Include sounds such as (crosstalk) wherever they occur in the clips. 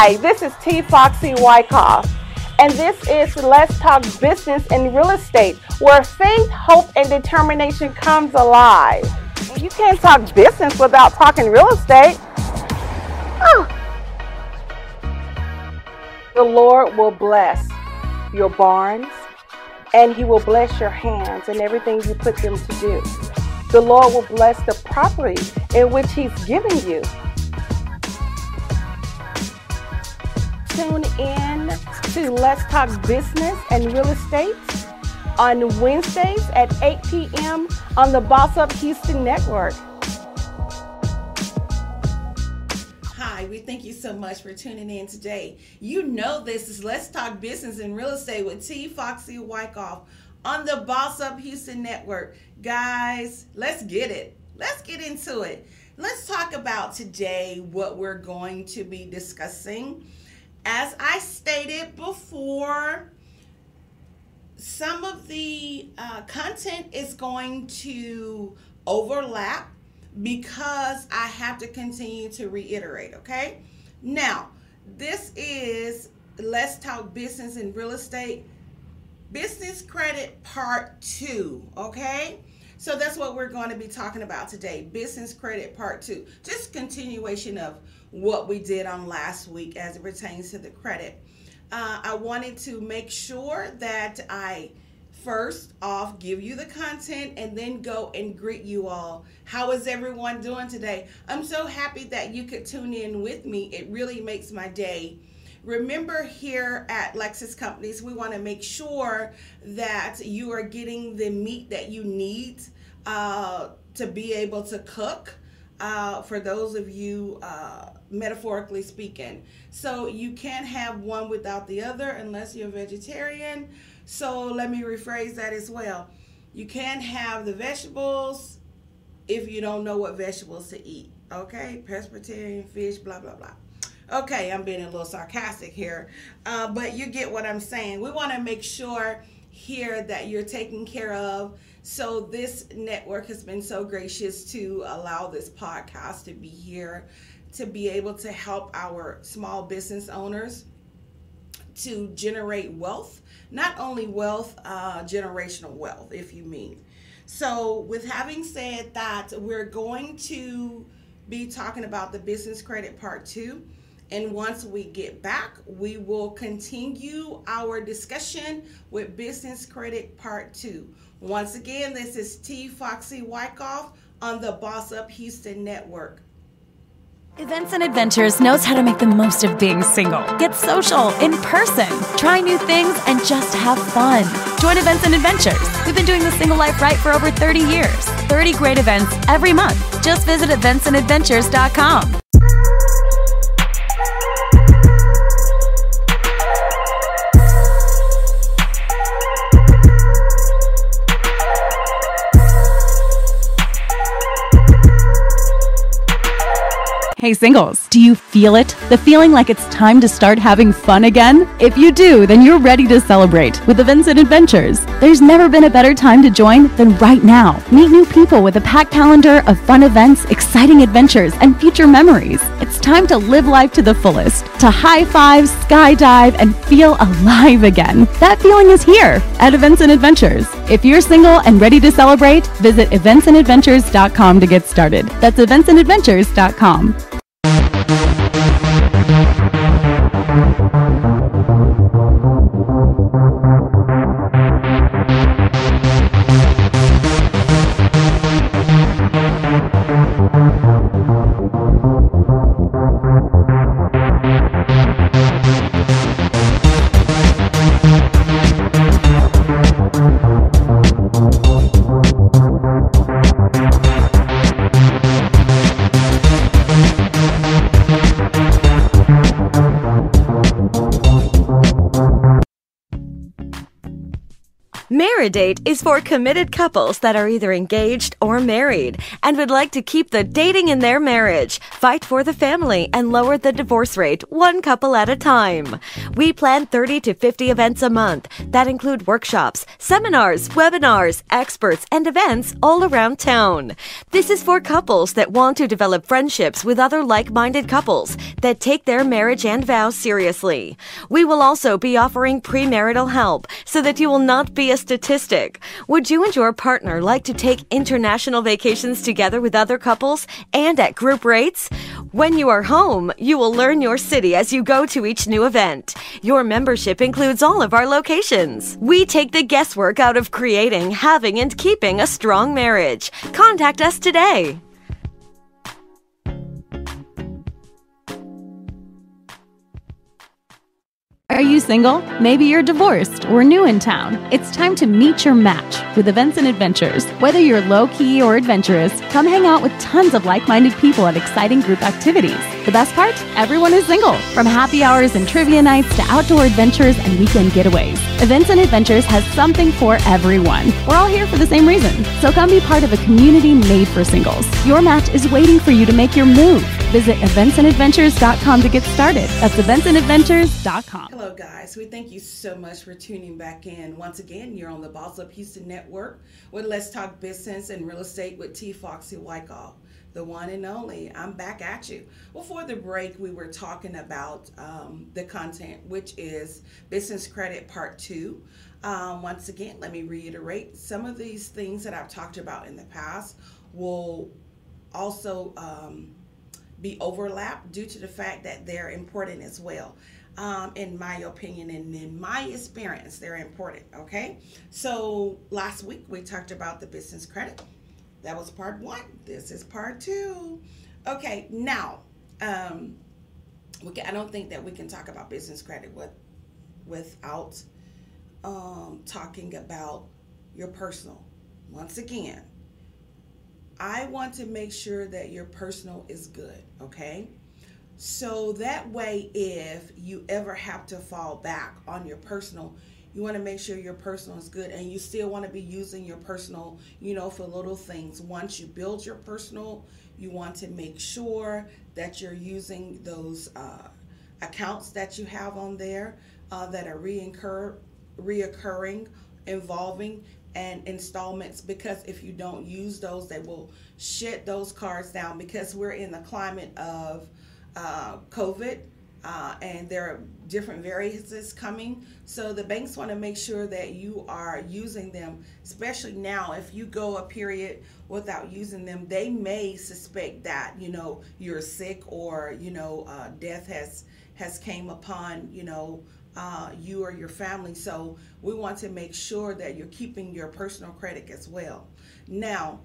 Hi, this is T. Foxy Wyckoff, and this is Let's Talk Business and Real Estate, where faith, hope, and determination comes alive. You can't talk business without talking real estate. Oh. The Lord will bless your barns, and He will bless your hands and everything you put them to do. The Lord will bless the property in which He's given you. Tune in to Let's Talk Business and Real Estate on Wednesdays at 8 p.m. on the Boss Up Houston Network. Hi, we thank you so much for tuning in today. You know this is Let's Talk Business and Real Estate with T. Foxy Wyckoff on the Boss Up Houston Network. Guys, let's get it. Let's get into it. Let's talk about today what we're going to be discussing. As I stated before, some of the uh, content is going to overlap because I have to continue to reiterate, okay? Now, this is Let's Talk Business and Real Estate Business Credit Part 2, okay? So that's what we're going to be talking about today Business Credit Part 2. Just continuation of what we did on last week as it pertains to the credit. Uh, I wanted to make sure that I first off give you the content and then go and greet you all. How is everyone doing today? I'm so happy that you could tune in with me. It really makes my day. Remember, here at Lexus Companies, we want to make sure that you are getting the meat that you need uh, to be able to cook. Uh, for those of you, uh, metaphorically speaking. So you can't have one without the other unless you're vegetarian. So let me rephrase that as well. You can't have the vegetables if you don't know what vegetables to eat. Okay? Pescatarian, fish, blah, blah, blah. Okay, I'm being a little sarcastic here, uh, but you get what I'm saying. We want to make sure here that you're taken care of. So, this network has been so gracious to allow this podcast to be here, to be able to help our small business owners to generate wealth, not only wealth, uh, generational wealth, if you mean. So, with having said that, we're going to be talking about the business credit part two. And once we get back, we will continue our discussion with business credit part two. Once again, this is T. Foxy Wyckoff on the Boss Up Houston Network. Events and Adventures knows how to make the most of being single. Get social, in person, try new things, and just have fun. Join Events and Adventures. We've been doing the single life right for over 30 years. 30 great events every month. Just visit eventsandadventures.com. Hey singles, do you feel it? The feeling like it's time to start having fun again? If you do, then you're ready to celebrate with Events and Adventures. There's never been a better time to join than right now. Meet new people with a packed calendar of fun events, exciting adventures, and future memories. It's time to live life to the fullest, to high five, skydive, and feel alive again. That feeling is here at Events and Adventures. If you're single and ready to celebrate, visit eventsandadventures.com to get started. That's eventsandadventures.com. Thank you. Aridate is for committed couples that are either engaged or married and would like to keep the dating in their marriage, fight for the family, and lower the divorce rate one couple at a time. We plan 30 to 50 events a month that include workshops, seminars, webinars, experts, and events all around town. This is for couples that want to develop friendships with other like minded couples that take their marriage and vows seriously. We will also be offering premarital help so that you will not be a statistic. Would you and your partner like to take international vacations together with other couples and at group rates? When you are home, you will learn your city as you go to each new event. Your membership includes all of our locations. We take the guesswork out of creating, having, and keeping a strong marriage. Contact us today. Are you single? Maybe you're divorced or new in town. It's time to meet your match with Events and Adventures. Whether you're low key or adventurous, come hang out with tons of like minded people at exciting group activities. The best part? Everyone is single. From happy hours and trivia nights to outdoor adventures and weekend getaways. Events and Adventures has something for everyone. We're all here for the same reason. So come be part of a community made for singles. Your match is waiting for you to make your move. Visit eventsandadventures.com to get started. That's eventsandadventures.com. Hello, guys. We thank you so much for tuning back in. Once again, you're on the Boss Up Houston Network with Let's Talk Business and Real Estate with T. Foxy Wyckoff, the one and only. I'm back at you. Before the break, we were talking about um, the content, which is Business Credit Part 2. Um, once again, let me reiterate some of these things that I've talked about in the past will also um, be overlapped due to the fact that they're important as well um, in my opinion and in my experience, they're important. Okay. So last week we talked about the business credit. That was part one. This is part two. Okay. Now, um, we can, I don't think that we can talk about business credit with, without um, talking about your personal. Once again, I want to make sure that your personal is good. Okay. So that way, if you ever have to fall back on your personal, you want to make sure your personal is good and you still want to be using your personal, you know, for little things. Once you build your personal, you want to make sure that you're using those uh, accounts that you have on there uh, that are reincur- reoccurring, involving, and installments because if you don't use those, they will shut those cards down because we're in the climate of uh, COVID, uh, and there are different variances coming. So the banks want to make sure that you are using them, especially now. If you go a period without using them, they may suspect that you know you're sick or you know uh, death has has came upon you know uh, you or your family. So we want to make sure that you're keeping your personal credit as well. Now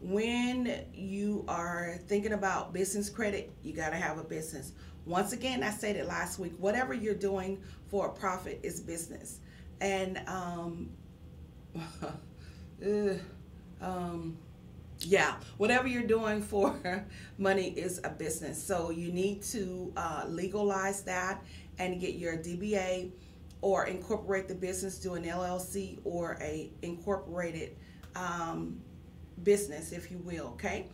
when you are thinking about business credit, you got to have a business. Once again, I said it last week whatever you're doing for a profit is business. And, um, (laughs) um, yeah, whatever you're doing for (laughs) money is a business. So you need to uh, legalize that and get your DBA or incorporate the business, do an LLC or a incorporated um, business, if you will, okay?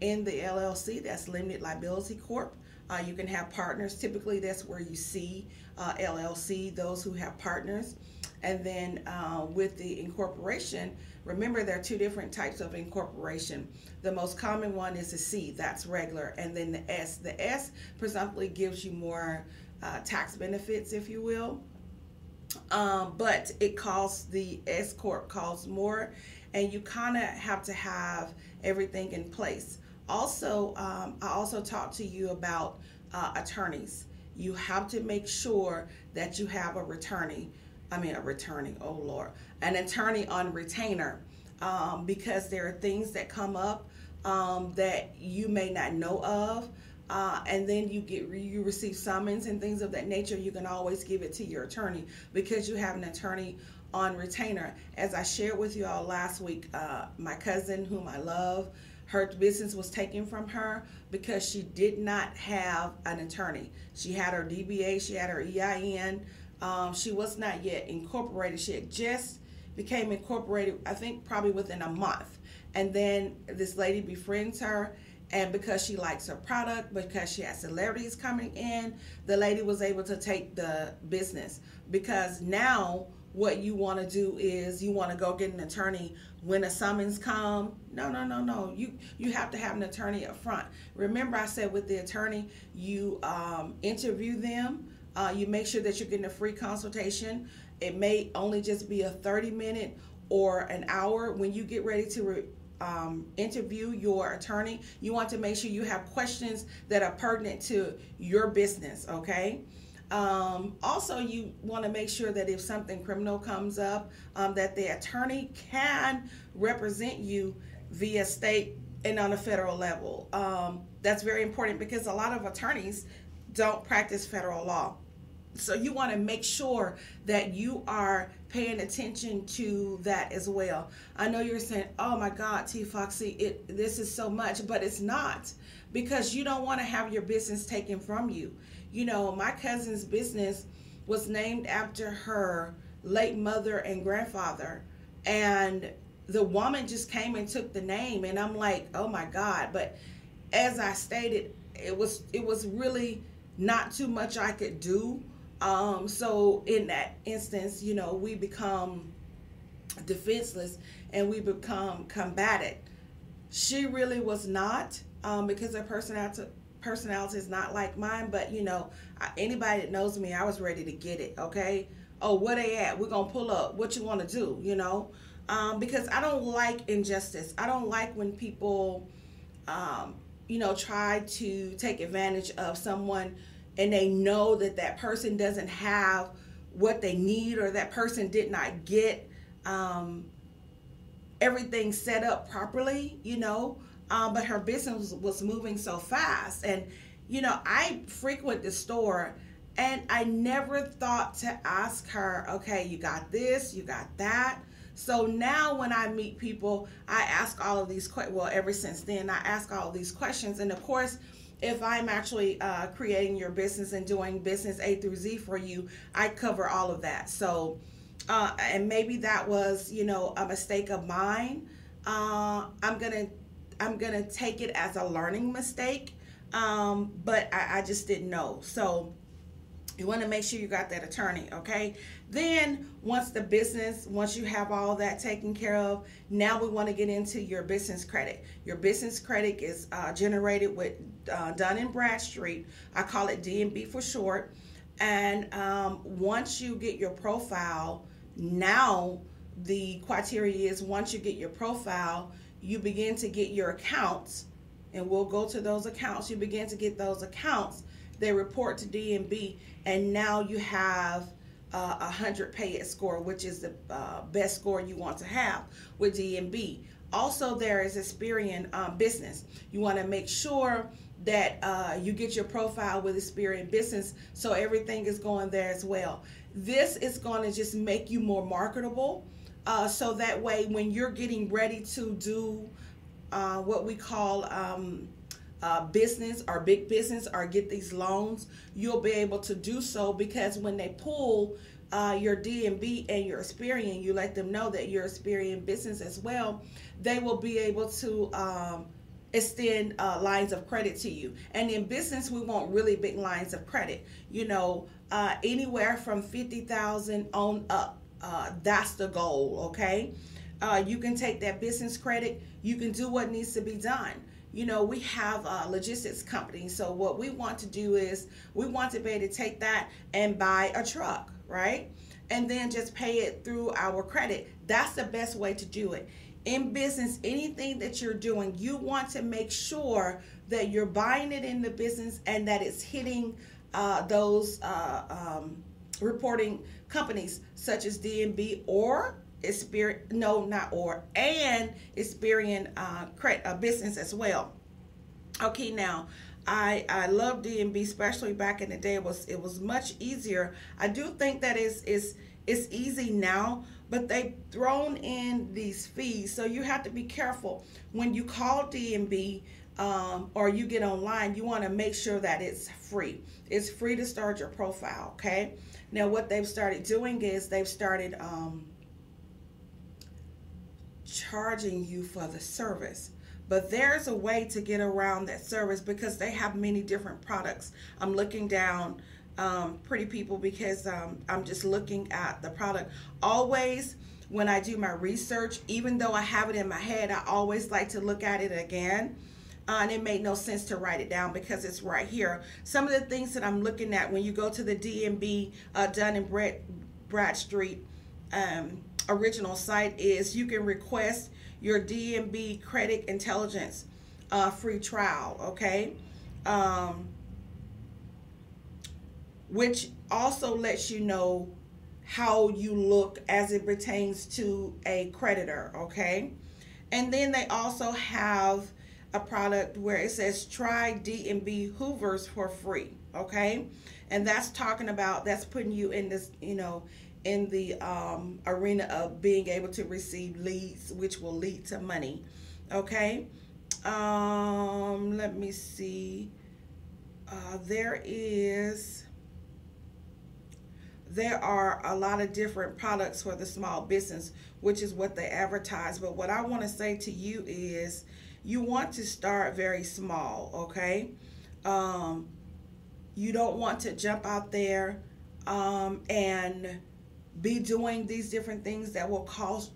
In the LLC, that's Limited Liability Corp. Uh, you can have partners. Typically, that's where you see uh, LLC, those who have partners. And then uh, with the incorporation, remember there are two different types of incorporation. The most common one is the C, that's regular, and then the S. The S presumptively gives you more uh, tax benefits, if you will. Um, but it costs the S corp costs more and you kind of have to have everything in place. Also, um, I also talked to you about uh, attorneys. You have to make sure that you have a returning, I mean, a returning, oh Lord, an attorney on retainer um, because there are things that come up um, that you may not know of. Uh, and then you get you receive summons and things of that nature you can always give it to your attorney because you have an attorney on retainer. As I shared with you all last week, uh, my cousin, whom I love, her business was taken from her because she did not have an attorney. She had her DBA, she had her EIN. Um, she was not yet incorporated. She had just became incorporated, I think probably within a month. And then this lady befriends her and because she likes her product, because she has celebrities coming in, the lady was able to take the business. Because now what you want to do is you want to go get an attorney when a summons come. No, no, no, no. You you have to have an attorney up front. Remember, I said with the attorney, you um, interview them. Uh, you make sure that you're getting a free consultation. It may only just be a 30 minute or an hour when you get ready to re- um, interview your attorney, you want to make sure you have questions that are pertinent to your business, okay? Um, also, you want to make sure that if something criminal comes up, um, that the attorney can represent you via state and on a federal level. Um, that's very important because a lot of attorneys don't practice federal law. So you want to make sure that you are paying attention to that as well. I know you're saying, "Oh my God, T Foxy, it this is so much," but it's not because you don't want to have your business taken from you. You know, my cousin's business was named after her late mother and grandfather, and the woman just came and took the name, and I'm like, "Oh my God!" But as I stated, it was it was really not too much I could do um, so in that instance, you know, we become defenseless and we become combated. She really was not, um, because her personality personality is not like mine. But you know, anybody that knows me, I was ready to get it. Okay. Oh, where they at? We're gonna pull up. What you want to do? You know, um, because I don't like injustice. I don't like when people, um, you know, try to take advantage of someone and they know that that person doesn't have what they need or that person did not get um, everything set up properly, you know. Um, but her business was moving so fast. And, you know, I frequent the store and I never thought to ask her, okay, you got this, you got that. So now when I meet people, I ask all of these questions. Well, ever since then, I ask all these questions. And of course, if I'm actually uh, creating your business and doing business A through Z for you, I cover all of that. So, uh, and maybe that was, you know, a mistake of mine. Uh, I'm gonna, I'm gonna take it as a learning mistake, um, but I, I just didn't know. So, you want to make sure you got that attorney, okay? Then, once the business, once you have all that taken care of, now we want to get into your business credit. Your business credit is uh, generated with uh, Dun and Bradstreet. I call it DNB for short. And um, once you get your profile, now the criteria is once you get your profile, you begin to get your accounts, and we'll go to those accounts. You begin to get those accounts they report to DNB, and now you have uh, a uh, hundred Paydex score, which is the uh, best score you want to have with DNB. Also, there is Experian um, Business. You want to make sure that uh, you get your profile with Experian Business, so everything is going there as well. This is going to just make you more marketable, uh, so that way when you're getting ready to do uh, what we call um, uh, business or big business or get these loans, you'll be able to do so because when they pull uh, your DNB and your Experian, you let them know that you're Experian business as well. They will be able to um, extend uh, lines of credit to you. And in business, we want really big lines of credit. You know, uh, anywhere from fifty thousand on up. Uh, that's the goal. Okay. Uh, you can take that business credit. You can do what needs to be done you know, we have a logistics company. So what we want to do is we want to be able to take that and buy a truck, right? And then just pay it through our credit. That's the best way to do it. In business, anything that you're doing, you want to make sure that you're buying it in the business and that it's hitting uh, those uh, um, reporting companies such as DNB or Experian, no, not or, and Experian uh, credit, uh, business as well. Okay, now I I love DNB, especially back in the day. It was it was much easier. I do think that is is it's easy now, but they've thrown in these fees, so you have to be careful when you call DNB. Um, or you get online, you want to make sure that it's free. It's free to start your profile, okay? Now, what they've started doing is they've started um, charging you for the service. But there's a way to get around that service because they have many different products. I'm looking down um, Pretty People because um, I'm just looking at the product. Always, when I do my research, even though I have it in my head, I always like to look at it again. Uh, and it made no sense to write it down because it's right here. Some of the things that I'm looking at when you go to the DNB uh, Dun and Brad, Bradstreet um, original site is you can request your DNB Credit Intelligence uh, free trial, okay? Um, which also lets you know how you look as it pertains to a creditor, okay? And then they also have a product where it says try DNB Hoovers for free, okay? And that's talking about that's putting you in this, you know, in the um, arena of being able to receive leads, which will lead to money, okay? Um, let me see. Uh, there is there are a lot of different products for the small business, which is what they advertise. But what I want to say to you is you want to start very small, okay? Um, you don't want to jump out there um, and be doing these different things that will cost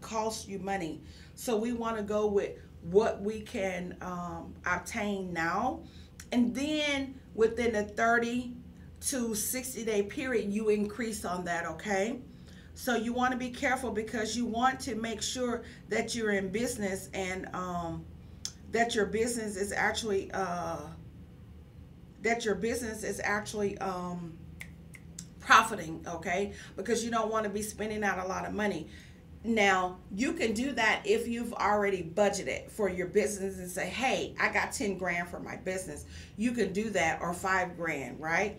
cost you money. So we want to go with what we can um, obtain now, and then within a 30 to 60 day period, you increase on that, okay? So you want to be careful because you want to make sure that you're in business and um, that your business is actually uh, that your business is actually um, profiting, okay? Because you don't want to be spending out a lot of money. Now, you can do that if you've already budgeted for your business and say, hey, I got 10 grand for my business. You can do that or five grand, right?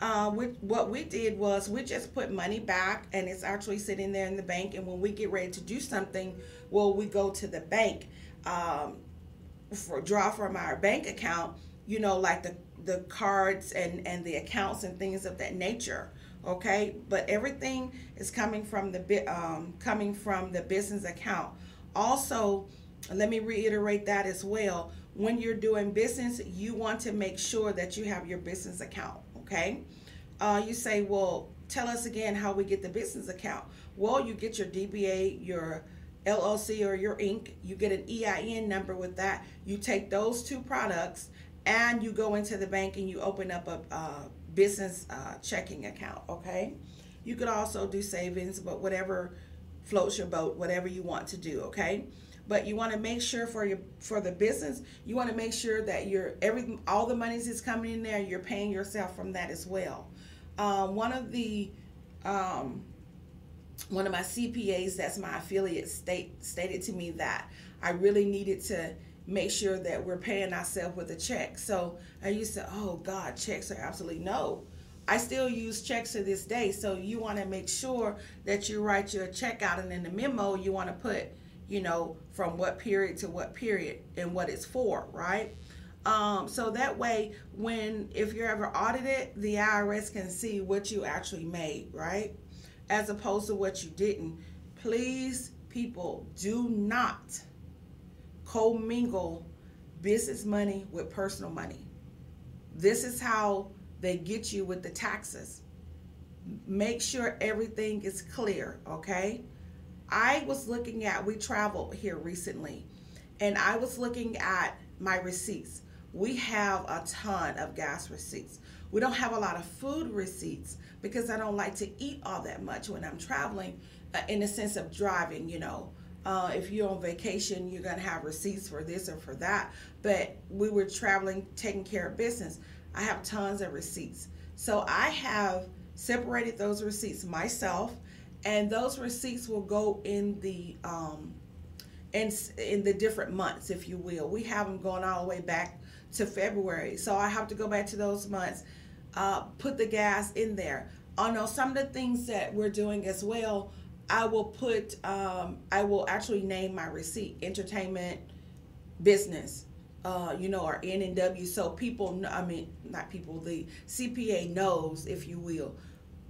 uh, we, what we did was we just put money back and it's actually sitting there in the bank and when we get ready to do something well we go to the bank um, for draw from our bank account you know like the the cards and and the accounts and things of that nature okay but everything is coming from the um, coming from the business account also let me reiterate that as well when you're doing business you want to make sure that you have your business account okay? Uh, you say, well, tell us again how we get the business account. Well, you get your DBA, your LLC, or your Inc. You get an EIN number with that. You take those two products and you go into the bank and you open up a, a business uh, checking account, okay? You could also do savings, but whatever floats your boat, whatever you want to do, okay? but you want to make sure for your for the business you want to make sure that you're every all the monies is coming in there you're paying yourself from that as well um, one of the um, one of my cpas that's my affiliate state stated to me that i really needed to make sure that we're paying ourselves with a check so i used to oh god checks are absolutely no I still use checks to this day, so you want to make sure that you write your check out, and in the memo you want to put you know, from what period to what period and what it's for, right? Um, so that way, when if you're ever audited, the IRS can see what you actually made, right? As opposed to what you didn't. Please, people, do not commingle business money with personal money. This is how they get you with the taxes. Make sure everything is clear, okay? I was looking at, we traveled here recently, and I was looking at my receipts. We have a ton of gas receipts. We don't have a lot of food receipts because I don't like to eat all that much when I'm traveling uh, in the sense of driving, you know. Uh, if you're on vacation, you're going to have receipts for this or for that. But we were traveling, taking care of business. I have tons of receipts. So I have separated those receipts myself and those receipts will go in the um, in in the different months, if you will. We have them going all the way back to February, so I have to go back to those months. Uh, put the gas in there. I know some of the things that we're doing as well. I will put. Um, I will actually name my receipt: entertainment, business. Uh, you know, or N and W, so people. I mean, not people. The CPA knows, if you will,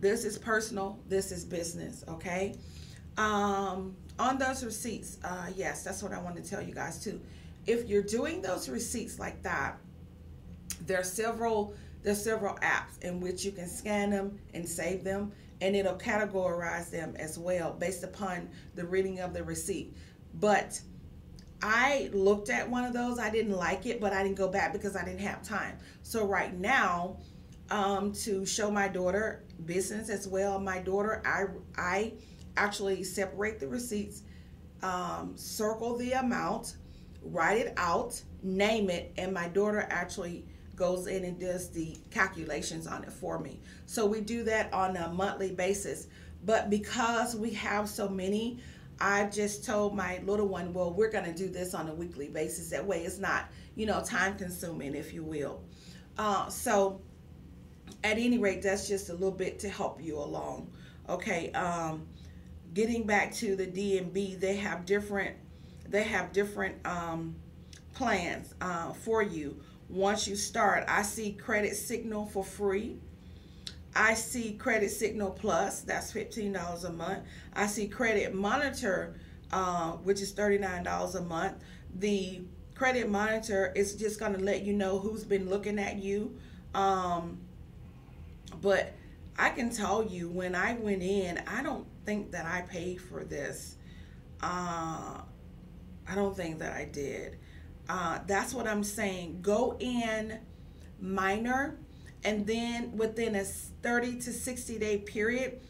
this is personal, this is business, okay? Um, on those receipts, uh, yes, that's what I want to tell you guys too. If you're doing those receipts like that, there are several there's several apps in which you can scan them and save them, and it'll categorize them as well based upon the reading of the receipt. But I looked at one of those. I didn't like it, but I didn't go back because I didn't have time. So right now, um, to show my daughter business as well, my daughter, I I actually separate the receipts, um, circle the amount, write it out, name it, and my daughter actually goes in and does the calculations on it for me. So we do that on a monthly basis. But because we have so many, I just told my little one, well, we're going to do this on a weekly basis. That way it's not, you know, time consuming, if you will. Uh, so at any rate, that's just a little bit to help you along. Okay. Um, getting back to the DNB, they have different, they have different um, plans uh, for you once you start. I see Credit Signal for free. I see Credit Signal Plus, that's $15 a month. I see Credit Monitor, uh, which is $39 a month. The Credit Monitor is just going to let you know who's been looking at you. Um, but I can tell you when I went in, I don't think that I paid for this. Uh, I don't think that I did. Uh, that's what I'm saying. Go in minor, and then within a 30 to 60 day period,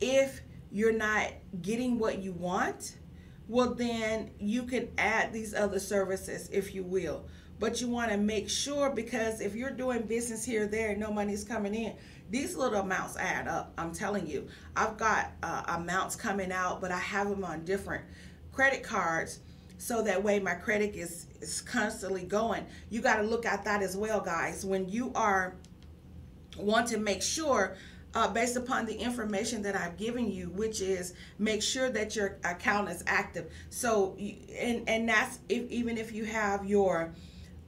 if you're not getting what you want, well, then you can add these other services, if you will. But you want to make sure because if you're doing business here, there, no money's coming in, these little amounts add up. I'm telling you, I've got uh, amounts coming out, but I have them on different credit cards so that way my credit is is constantly going you got to look at that as well guys when you are want to make sure uh, based upon the information that I've given you, which is make sure that your account is active. So, and and that's if, even if you have your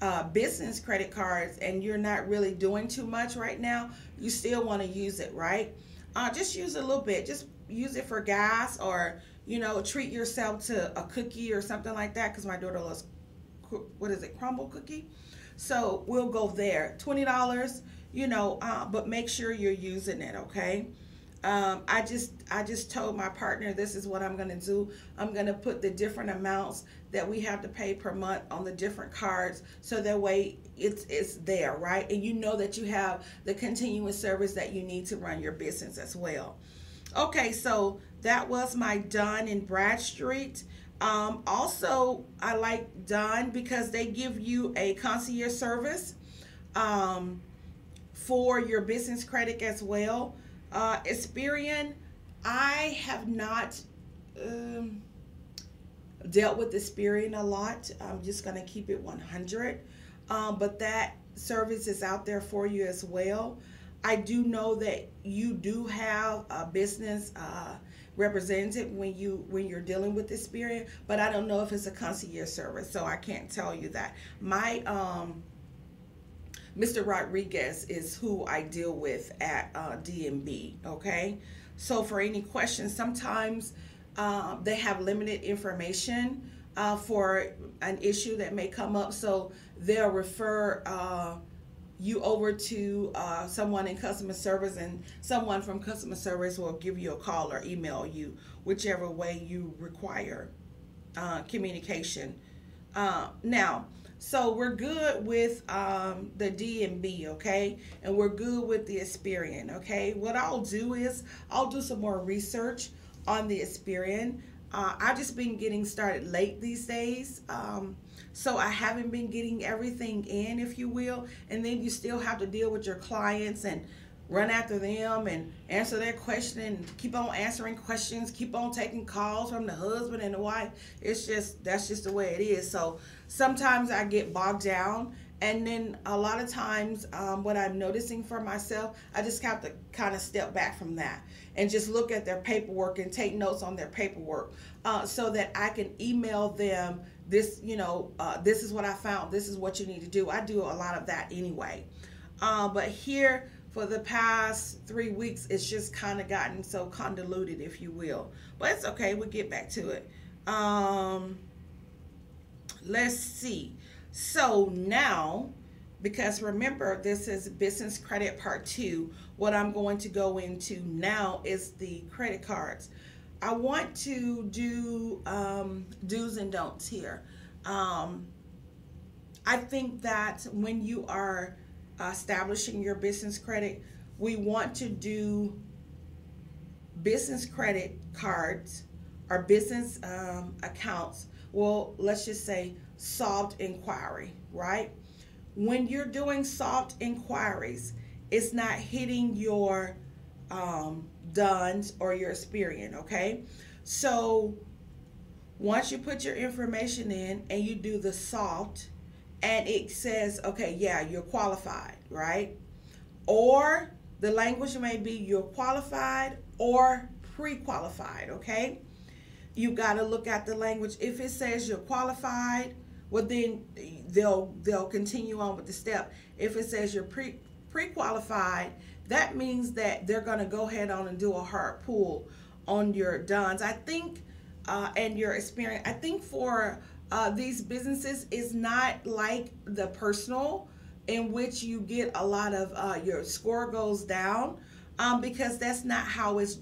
uh, business credit cards and you're not really doing too much right now, you still want to use it, right? Uh, just use a little bit. Just use it for gas or you know, treat yourself to a cookie or something like that because my daughter loves, what is it, Crumbl cookie? So we'll go there. $20, you know, uh, but make sure you're using it, okay? Um, I just I just told my partner this is what I'm to do. I'm to put the different amounts that we have to pay per month on the different cards so that way it's it's there, right? And you know that you have the continuous service that you need to run your business as well. Okay, so that was my Dun and Bradstreet. Um, also, I like Dun because they give you a concierge service um, for your business credit as well. Uh, Experian, I have not um, dealt with Experian a lot. I'm just going to keep it 100. Um, but that service is out there for you as well. I do know that you do have a business uh, representative when you when you're dealing with Experian, but I don't know if it's a concierge service, so I can't tell you that. My um, Mr. Rodriguez is who I deal with at uh, DNB. Okay, so for any questions, sometimes uh, they have limited information uh, for an issue that may come up, so they'll refer uh, you over to uh, someone in customer service, and someone from customer service will give you a call or email you, whichever way you require uh, communication. Uh, now, so we're good with um, the DNB, okay, and we're good with the Experian, okay. What I'll do is I'll do some more research on the Experian. Uh, I've just been getting started late these days. Um, so I haven't been getting everything in, if you will. And then you still have to deal with your clients and run after them and answer their question and keep on answering questions, keep on taking calls from the husband and the wife. It's just that's just the way it is. So sometimes I get bogged down. And then a lot of times, um, what I'm noticing for myself, I just have to kind of step back from that and just look at their paperwork and take notes on their paperwork uh, so that I can email them this you know uh, this is what i found this is what you need to do i do a lot of that anyway uh, but here for the past three weeks, it's just kind of gotten so convoluted, if you will. But it's okay. We'll get back to it. Um, let's see. So now, because remember, this is business credit part two. What I'm going to go into now is the credit cards. I want to do um, do's and don'ts here. Um, I think that when you are establishing your business credit, we want to do business credit cards or business um, accounts. Well, let's just say soft inquiry, right? When you're doing soft inquiries, it's not hitting your um, DUNS or your Experian, okay? So once you put your information in and you do the salt and it says, okay, yeah, you're qualified, right? Or the language may be you're qualified or pre qualified, okay? You got to look at the language. If it says you're qualified, well then they'll they'll continue on with the step. If it says you're pre pre qualified, that means that they're going to go ahead on and do a hard pull on your DUNS. I think uh, and your Experian, I think for uh, these businesses is not like the personal in which you get a lot of uh, your score goes down um, because that's not how it's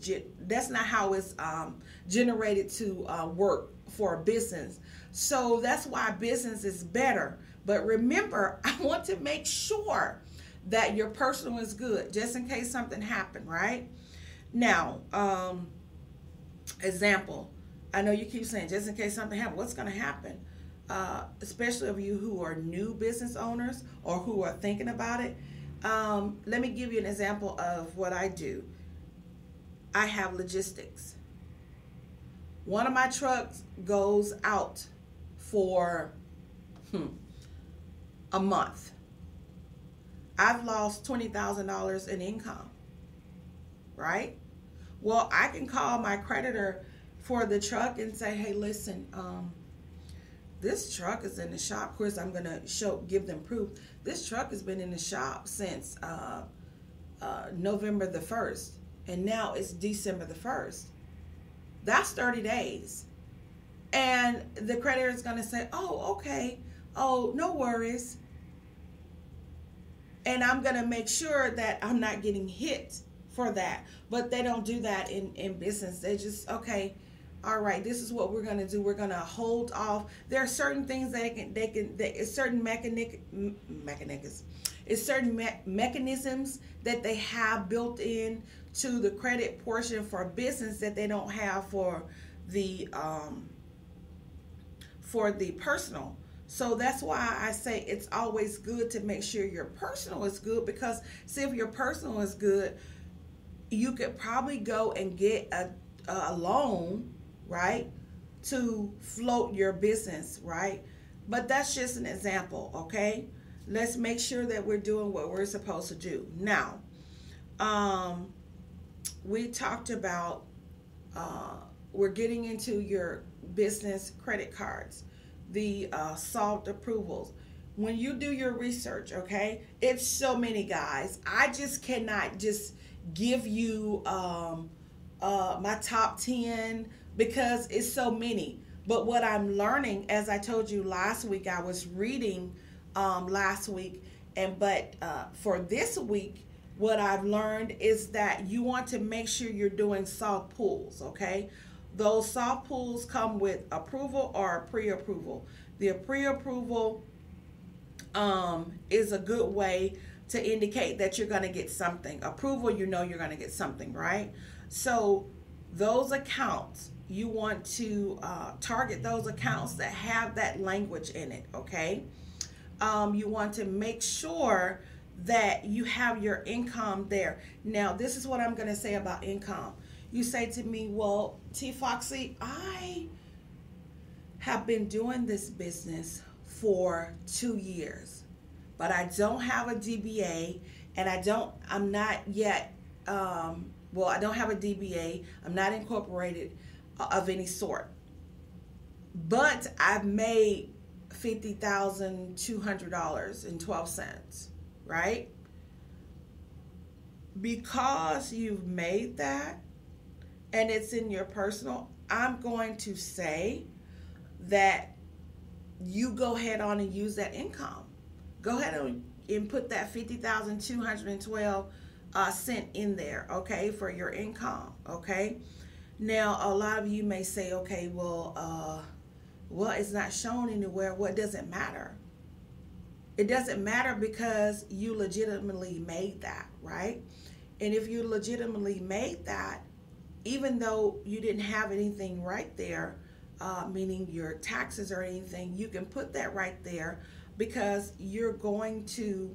that's not how it's um, generated to uh, work for a business so that's why business is better but remember (laughs) i want to make sure that your personal is good just in case something happened right now um, example I know you keep saying just in case something happens, what's going to happen? Uh, especially of you who are new business owners or who are thinking about it. Um, let me give you an example of what I do. I have logistics. One of my trucks goes out for hmm, a month. I've lost $20,000 in income, right? Well, I can call my creditor for the truck and say, hey, listen, um, this truck is in the shop. Of course, I'm gonna show, give them proof. This truck has been in the shop since uh, uh, November the first, and now it's December the first. That's 30 days, and the creditor is gonna say, oh, okay, oh, no worries, and I'm gonna make sure that I'm not getting hit for that. But they don't do that in in business. They just okay all right this is what we're going to do we're going to hold off there are certain things that they can they can that certain mechanic mechanisms it's certain me- mechanisms that they have built in to the credit portion for business that they don't have for the um, for the personal so that's why I say it's always good to make sure your personal is good because see if your personal is good, you could probably go and get a, a loan right? To float your business, right? But that's just an example, okay? Let's make sure that we're doing what we're supposed to do. Now, um, we talked about uh, we're getting into your business credit cards, the uh, soft approvals. When you do your research, okay, it's so many guys. I just cannot just give you um, uh, my top 10 because it's so many. But what I'm learning, as I told you last week, I was reading um, last week, and but uh, for this week, what I've learned is that you want to make sure you're doing soft pulls. Okay, those soft pulls come with approval or pre-approval. The pre-approval um, is a good way to indicate that you're going to get something. Approval, you know you're going to get something, right? So those accounts you want to uh, target those accounts that have that language in it, okay? Um, you want to make sure that you have your income there. Now, this is what I'm going to say about income. You say to me, Well, T Foxy, I have been doing this business for two years, but I don't have a DBA and I don't, I'm not yet, um, well, I don't have a DBA, I'm not incorporated of any sort. But I've made fifty thousand two hundred dollars and twelve cents, right? because you've made that and it's in your personal, I'm going to say that you go ahead on and use that income. Go ahead and put that 50,212 uh, cent in there, okay, for your income, okay? Now, a lot of you may say, okay, well, uh, well, it's not shown anywhere. What well, does it matter? It doesn't matter because you legitimately made that, right? And if you legitimately made that, even though you didn't have anything right there, uh, meaning your taxes or anything, you can put that right there because you're going to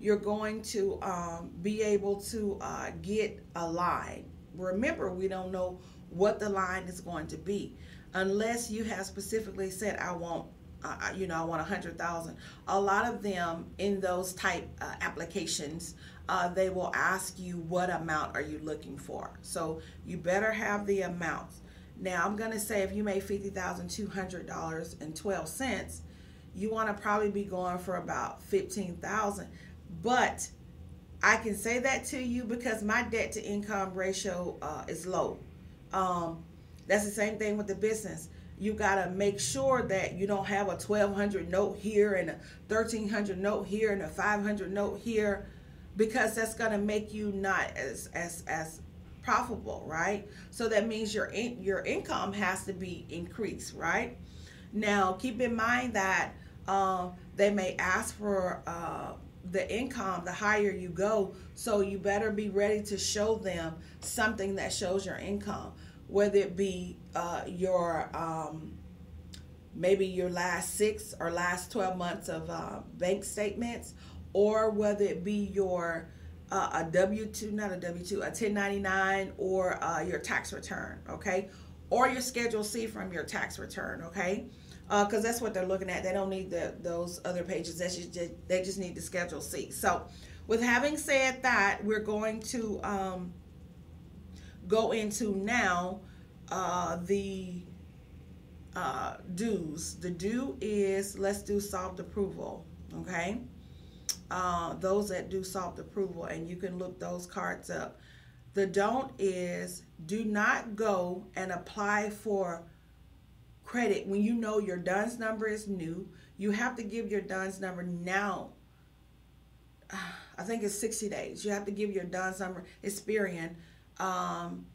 you're going to um, be able to uh, get a line. Remember, we don't know what the line is going to be unless you have specifically said, I want uh, you know, I want a hundred thousand. A lot of them in those type uh, applications, uh, they will ask you what amount are you looking for. So you better have the amounts. Now I'm gonna say if you made fifty thousand two hundred dollars and twelve cents, you want to probably be going for about fifteen thousand. But I can say that to you because my debt to income ratio uh, is low. Um, that's the same thing with the business you got to make sure that you don't have a 1200 note here and a 1300 note here and a 500 note here because that's going to make you not as as as profitable right? So that means your in, your income has to be increased right? Now keep in mind that uh, they may ask for uh, the income the higher you go so you better be ready to show them something that shows your income whether it be uh, your um, maybe your last six or last 12 months of uh, bank statements, or whether it be your uh, a W 2, not a W 2, a 1099 or uh, your tax return, okay? Or your Schedule C from your tax return, okay? Because uh, that's what they're looking at. They don't need the, those other pages. That's just, they just need the Schedule C. So, with having said that, we're going to. Um, go into now uh, the uh, dues. The due is let's do soft approval, okay? Uh, those that do soft approval, and you can look those cards up. The don't is do not go and apply for credit when you know your DUNS number is new. You have to give your DUNS number now. (sighs) I think it's 60 days. You have to give your DUNS number, Experian, um,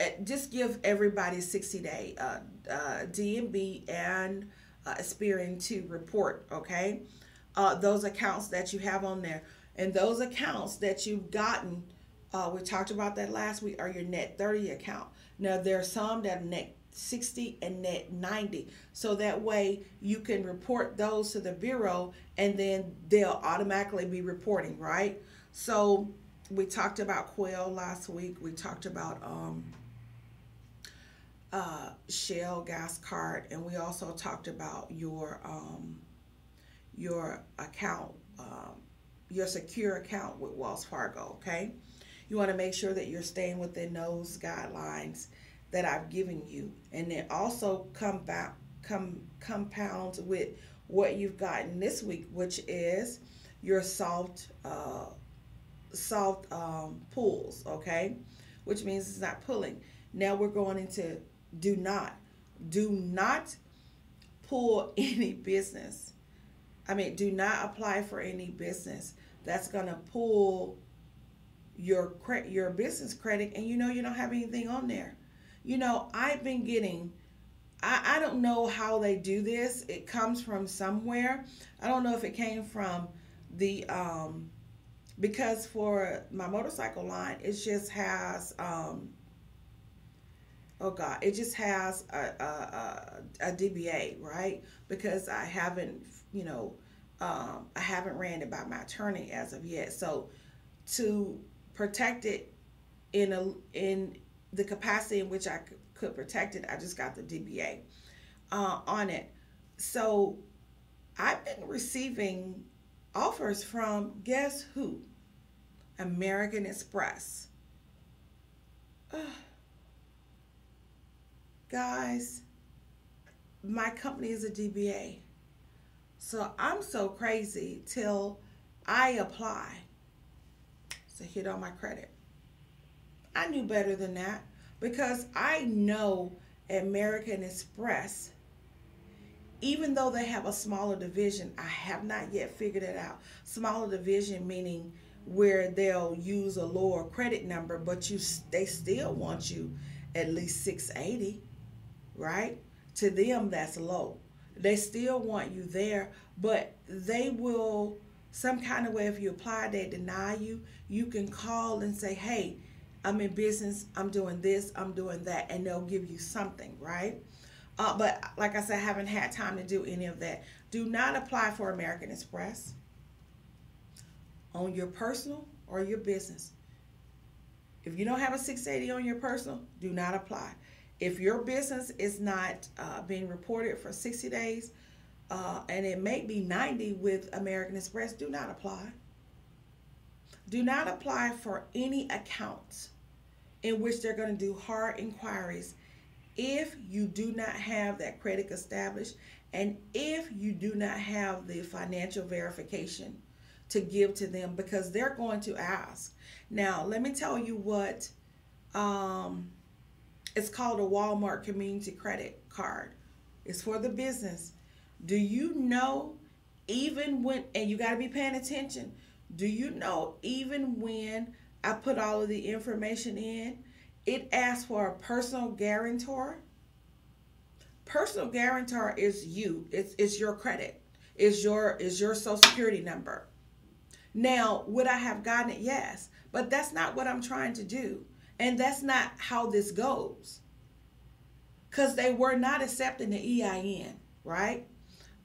eh, just give everybody 60 day uh, uh, DNB and uh, Experian to report, okay? Uh, those accounts that you have on there. And those accounts that you've gotten, uh, we talked about that last week, are your net 30 account. Now, there are some that are net 60 and net 90. So that way you can report those to the Bureau and then they'll automatically be reporting, right? So we talked about Quill last week. We talked about um, uh, Shell gas card, and we also talked about your um, your account, um, your secure account with Wells Fargo. Okay, you want to make sure that you're staying within those guidelines that I've given you, and then also come back come compounds with what you've gotten this week, which is your soft. Uh, soft um, pulls, okay? Which means it's not pulling. Now we're going into do not. Do not pull (laughs) any business. I mean, do not apply for any business that's going to pull your cre- your business credit and you know you don't have anything on there. You know, I've been getting I, I don't know how they do this. It comes from somewhere. I don't know if it came from the um because for my motorcycle line, it just has, um, oh God, it just has a, a, a, a DBA, right? Because I haven't, you know, um, I haven't ran it by my attorney as of yet. So to protect it in a in the capacity in which I could protect it, I just got the DBA uh, on it. So I've been receiving offers from guess who? American Express. Ugh. Guys, my company is a DBA. So I'm so crazy till I apply. to hit on my credit. I knew better than that because I know American Express, even though they have a smaller division, I have not yet figured it out. Smaller division meaning where they'll use a lower credit number, but you they still want you at least 680, right? To them, that's low. They still want you there, but they will some kind of way if you apply they deny you you can call and say hey i'm in business i'm doing this i'm doing that and they'll give you something right? Uh, but like i said i haven't had time to do any of that. Do not apply for american express. On your personal or your business. If you don't have a 680 on your personal do not apply if your business is not uh, being reported for 60 days uh, and it may be 90 with American Express, do not apply. Do not apply for any accounts in which they're going to do hard inquiries if you do not have that credit established and if you do not have the financial verification to give to them because they're going to ask. Now, let me tell you what um, it's called a Walmart Community Credit Card. It's for the business. Do you know even when, and you got to be paying attention, do you know even when I put all of the information in, it asks for a personal guarantor? Personal guarantor is you. It's, it's your credit. Is your is your social security number. Now, would I have gotten it? Yes. But that's not what I'm trying to do. And that's not how this goes. Because they were not accepting the EIN, right?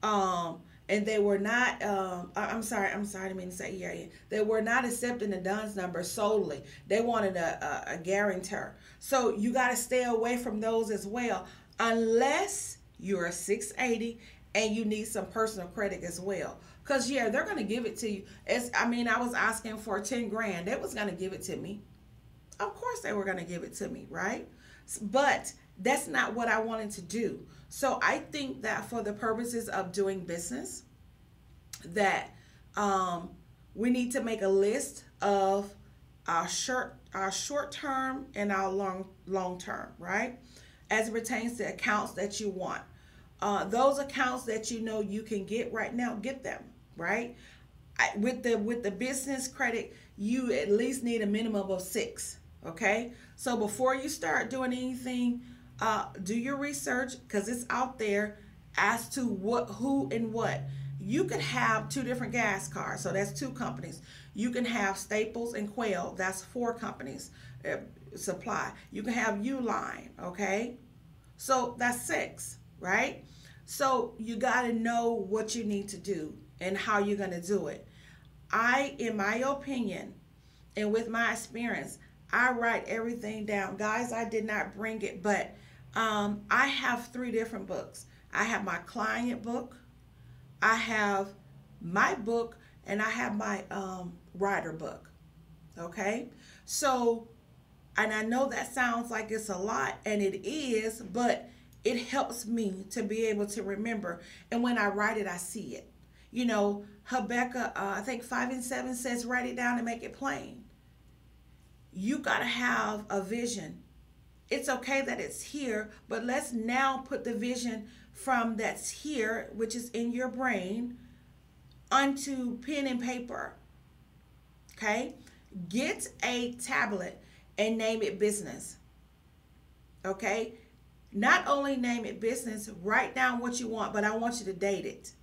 Um, and they were not um, i'm sorry i'm sorry i didn't mean to say EIN. they were not accepting the DUNS number solely they wanted a, a, a guarantor so you got to stay away from those as well unless you're a 680 and you need some personal credit as well because yeah they're going to give it to you it's i mean i was asking for 10 grand they was going to give it to me of course they were going to give it to me right but that's not what i wanted to do so I think that for the purposes of doing business, that um, we need to make a list of our short our short term and our long long term, right? As it pertains to accounts that you want. Uh, those accounts that you know you can get right now, get them, right? I, with the with the business credit, you at least need a minimum of six. Okay, so before you start doing anything, uh, do your research because it's out there as to what, who, and what. You could have two different gas cars, so that's two companies. You can have Staples and Quill, that's four companies uh, supply. You can have Uline, okay? So that's six, right? So you got to know what you need to do and how you're going to do it. I, in my opinion, and with my experience, I write everything down. Guys, I did not bring it, but um, I have three different books. I have my client book, I have my book, and I have my um, writer book. Okay? So, and I know that sounds like it's a lot, and it is, but it helps me to be able to remember. And when I write it, I see it. You know, Habakkuk, uh, I think 5 and 7 says, write it down and make it plain. You got to have a vision it's okay that it's here, but let's now put the vision from that's here, which is in your brain, onto pen and paper. Okay? Get a tablet and name it business. Okay? Not only name it business, write down what you want, but I want you to date it.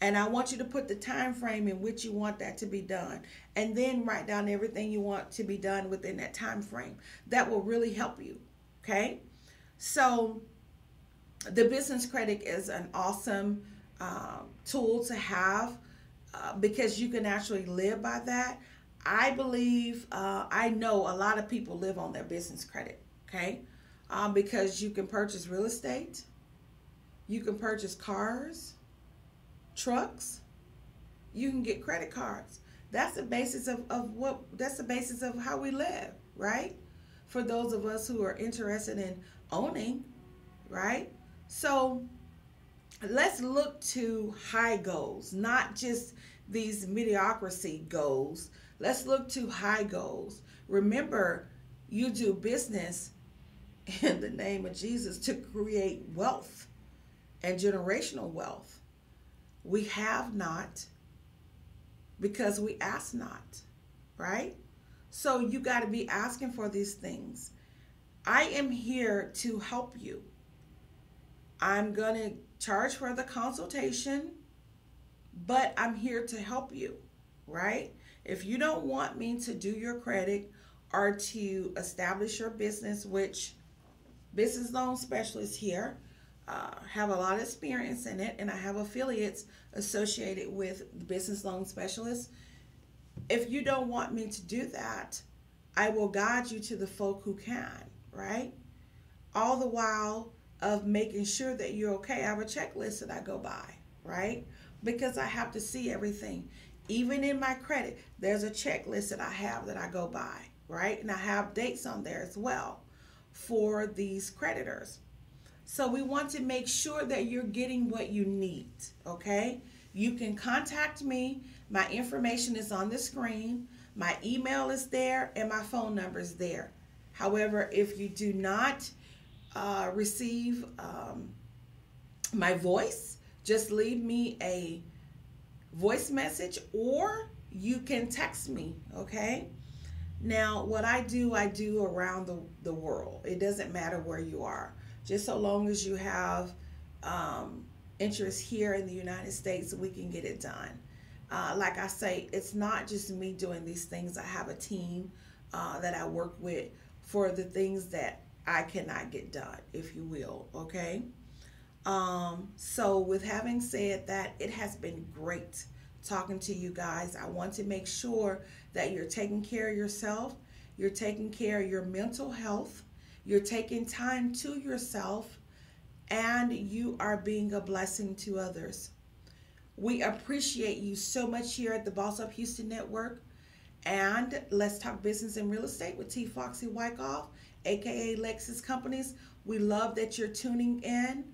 And I want you to put the time frame in which you want that to be done. And then write down everything you want to be done within that time frame. That will really help you. Okay, so the business credit is an awesome uh, tool to have uh, because you can actually live by that. I believe, uh, I know a lot of people live on their business credit, okay? Um, because you can purchase real estate, you can purchase cars, trucks, you can get credit cards. That's the basis of, of what, that's the basis of how we live, right? for those of us who are interested in owning, right? So let's look to high goals, not just these mediocrity goals Let's look to high goals. Remember, you do business in the name of Jesus to create wealth and generational wealth. We have not because we ask not, right? So you got to be asking for these things. I am here to help you. I'm going to charge for the consultation, but I'm here to help you, right? If you don't want me to do your credit or to establish your business, which business loan specialist here uh, have a lot of experience in it, and I have affiliates associated with business loan specialists. If you don't want me to do that, I will guide you to the folk who can, right? All the while of making sure that you're okay. I have a checklist that I go by, right? Because I have to see everything. Even in my credit, there's a checklist that I have that I go by, right? And I have dates on there as well for these creditors. So we want to make sure that you're getting what you need, okay? You can contact me. My information is on the screen. My email is there and my phone number is there. However, if you do not uh, receive um, my voice, just leave me a voice message or you can text me, okay? Now, what I do, I do around the, the world. It doesn't matter where you are just so long as you have um, interest here in the United States, we can get it done. Uh, like I say, it's not just me doing these things. I have a team uh, that I work with for the things that I cannot get done, if you will. Okay. Um, so, with having said that, it has been great talking to you guys. I want to make sure that you're taking care of yourself, you're taking care of your mental health, you're taking time to yourself and you are being a blessing to others. We appreciate you so much here at the Boss Up Houston Network. And let's talk business and real estate with T. Foxy Wyckoff, aka Lexus Companies. We love that you're tuning in.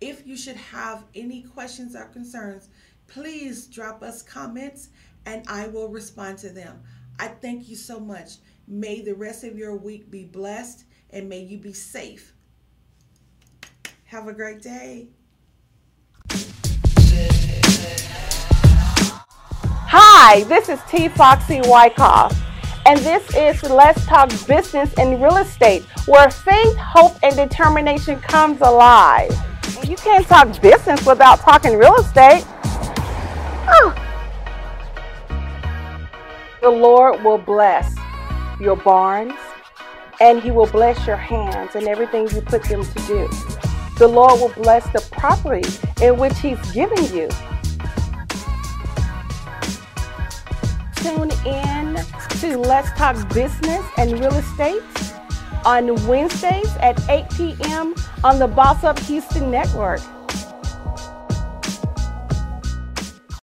If you should have any questions or concerns, please drop us comments and I will respond to them. I thank you so much. May the rest of your week be blessed and may you be safe. Have a great day. Hi, this is T. Foxy Wyckoff, and this is Let's Talk Business and Real Estate, where faith, hope, and determination comes alive. You can't talk business without talking real estate. Oh. The Lord will bless your barns and He will bless your hands and everything you put them to do. The Lord will bless the property in which He's given you. Tune in to Let's Talk Business and Real Estate on Wednesdays at 8 p.m. on the Boss Up Houston Network.